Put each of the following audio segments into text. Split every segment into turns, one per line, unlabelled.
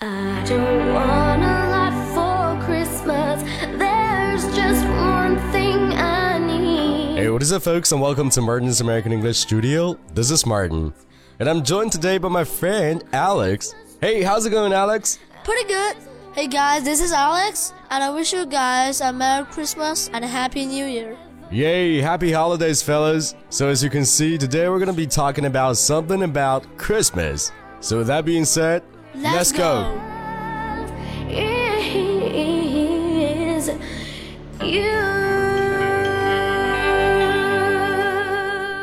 I don't want a lot for Christmas. There's just one thing I need.
Hey, what is up, folks, and welcome to Martin's American English Studio. This is Martin, and I'm joined today by my friend Alex. Hey, how's it going, Alex?
Pretty good. Hey guys, this is Alex, and I wish you guys a Merry Christmas and a Happy New Year.
Yay, happy holidays, fellas. So, as you can see, today we're gonna be talking about something about Christmas. So, with that being said,
Let's go.
Is you.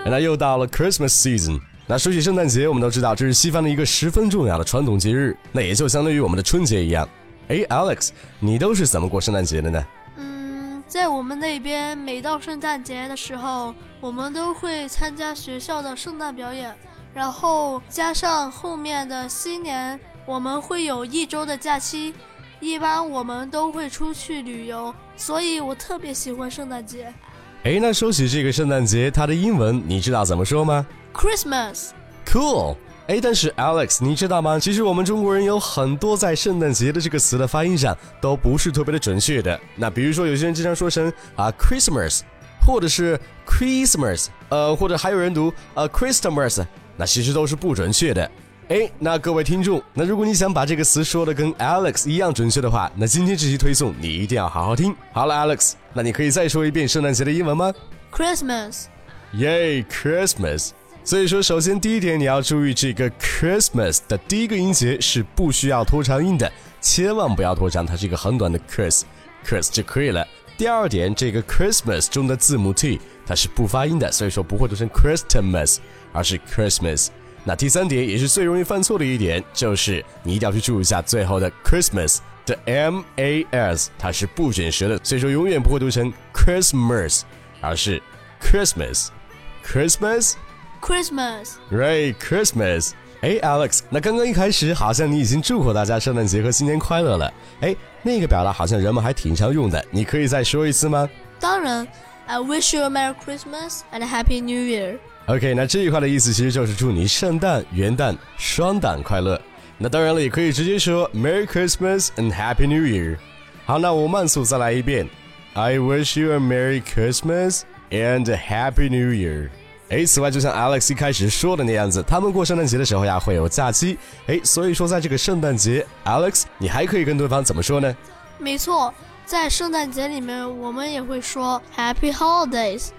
那又到了 Christmas season。那说起圣诞节，我们都知道这是西方的一个十分重要的传统节日，那也就相当于我们的春节一样。哎，Alex，你都是怎么过圣诞节的呢？
嗯，在我们那边，每到圣诞节的时候，我们都会参加学校的圣诞表演，然后加上后面的新年，我们会有一周的假期。一般我们都会出去旅游，所以我特别喜欢圣诞节。
哎，那说起这个圣诞节，它的英文你知道怎么说吗 Christmas，？Cool。哎，但是 Alex，你知道吗？其实我们中国人有很多在圣诞节的这个词的发音上都不是特别的准确的。那比如说，有些人经常说成啊 Christmas，或者是 Christmas，呃，或者还有人读呃 Christmas，那其实都是不准确的。哎，那各位听众，那如果你想把这个词说的跟 Alex 一样准确的话，那今天这期推送你一定要好好听。好了，Alex，那你可以再说一遍圣诞节的英文吗
？Christmas，
耶，Christmas。所以说，首先第一点，你要注意这个 Christmas 的第一个音节是不需要拖长音的，千万不要拖长，它是一个很短的 Chris，Chris 就可以了。第二点，这个 Christmas 中的字母 T 它是不发音的，所以说不会读成 Christmas，而是 Christmas。那第三点也是最容易犯错的一点，就是你一定要去注意一下最后的 Christmas 的 M A S，它是不卷舌的，所以说永远不会读成 Christmas，而是 Christmas。Christmas。Christmas，Right, Christmas。哎，Alex，那刚刚一开始好像你已经祝贺大家圣诞节和新年快乐了。哎，那个表达好像人们还挺常用的，你可以再说一次吗
当然，I wish you a Merry Christmas and a Happy New Year。
？OK，那这句话的意思其实就是祝你圣诞、元旦双旦快乐。那当然了，也可以直接说 Merry Christmas and Happy New Year。好，那我慢速再来一遍，I wish you a Merry Christmas and a Happy New Year。哎，此外，就像 Alex 一开始说的那样子，他们过圣诞节的时候呀会有假期。哎，所以说在这个圣诞节，Alex，你还可以跟对方怎么说呢？
没错，在圣诞节里面，我们也会说 Happy Holidays。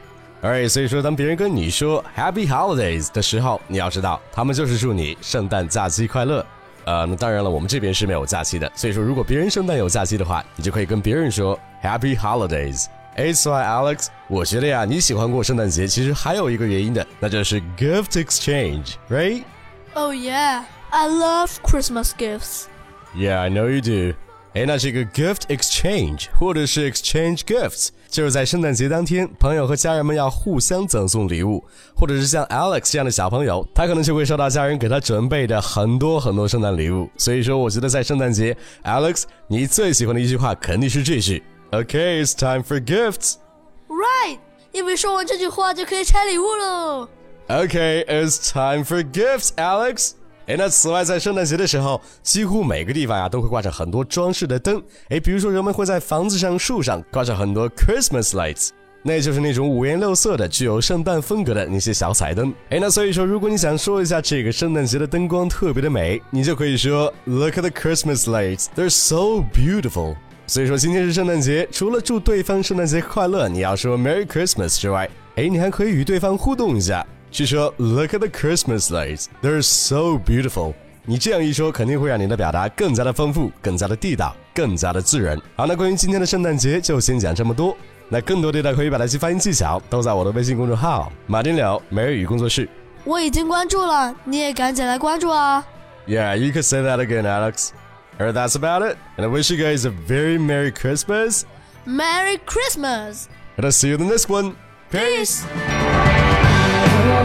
Alright，所以说当别人跟你说 Happy Holidays 的时候，你要知道，他们就是祝你圣诞假期快乐。呃，那当然了，我们这边是没有假期的，所以说如果别人圣诞有假期的话，你就可以跟别人说 Happy Holidays。哎，此外，Alex，我觉得呀，你喜欢过圣诞节，其实还有一个原因的，那就是 gift
exchange，right？Oh yeah, I love Christmas gifts.
Yeah, I know you do. 哎，那这个 gift exchange 或者是 exchange gifts，就是在圣诞节当天，朋友和家人们要互相赠送礼物，或者是像 Alex 这样的小朋友，他可能就会收到家人给他准备的很多很多圣诞礼物。所以说，我觉得在圣诞节，Alex，你最喜欢的一句话肯定是这句：Okay, it's time for gifts.
Right，因为说完这句话就可以拆礼物喽。
Okay, it's time for gifts, Alex. 哎，那此外，在圣诞节的时候，几乎每个地方呀都会挂着很多装饰的灯。哎，比如说人们会在房子上、树上挂上很多 Christmas lights，那就是那种五颜六色的、具有圣诞风格的那些小彩灯。哎，那所以说，如果你想说一下这个圣诞节的灯光特别的美，你就可以说 Look at the Christmas lights, they're so beautiful. 所以说今天是圣诞节，除了祝对方圣诞节快乐，你要说 Merry Christmas 之外，哎，你还可以与对方互动一下。据说 Look at the Christmas lights, they're so beautiful。你这样一说，肯定会让你的表达更加的丰富、更加的地道、更加的自然。好，那关于今天的圣诞节就先讲这么多。那更多地道口语表达及发音技巧都在我的微信公众号“马丁柳每日语工作室
我已经关注了，你也赶紧来关注啊！”
Yeah, you could say that again, Alex. Alright, that's about it. And I wish you guys a very Merry Christmas.
Merry Christmas!
And I'll see you in the next one. Peace.
Było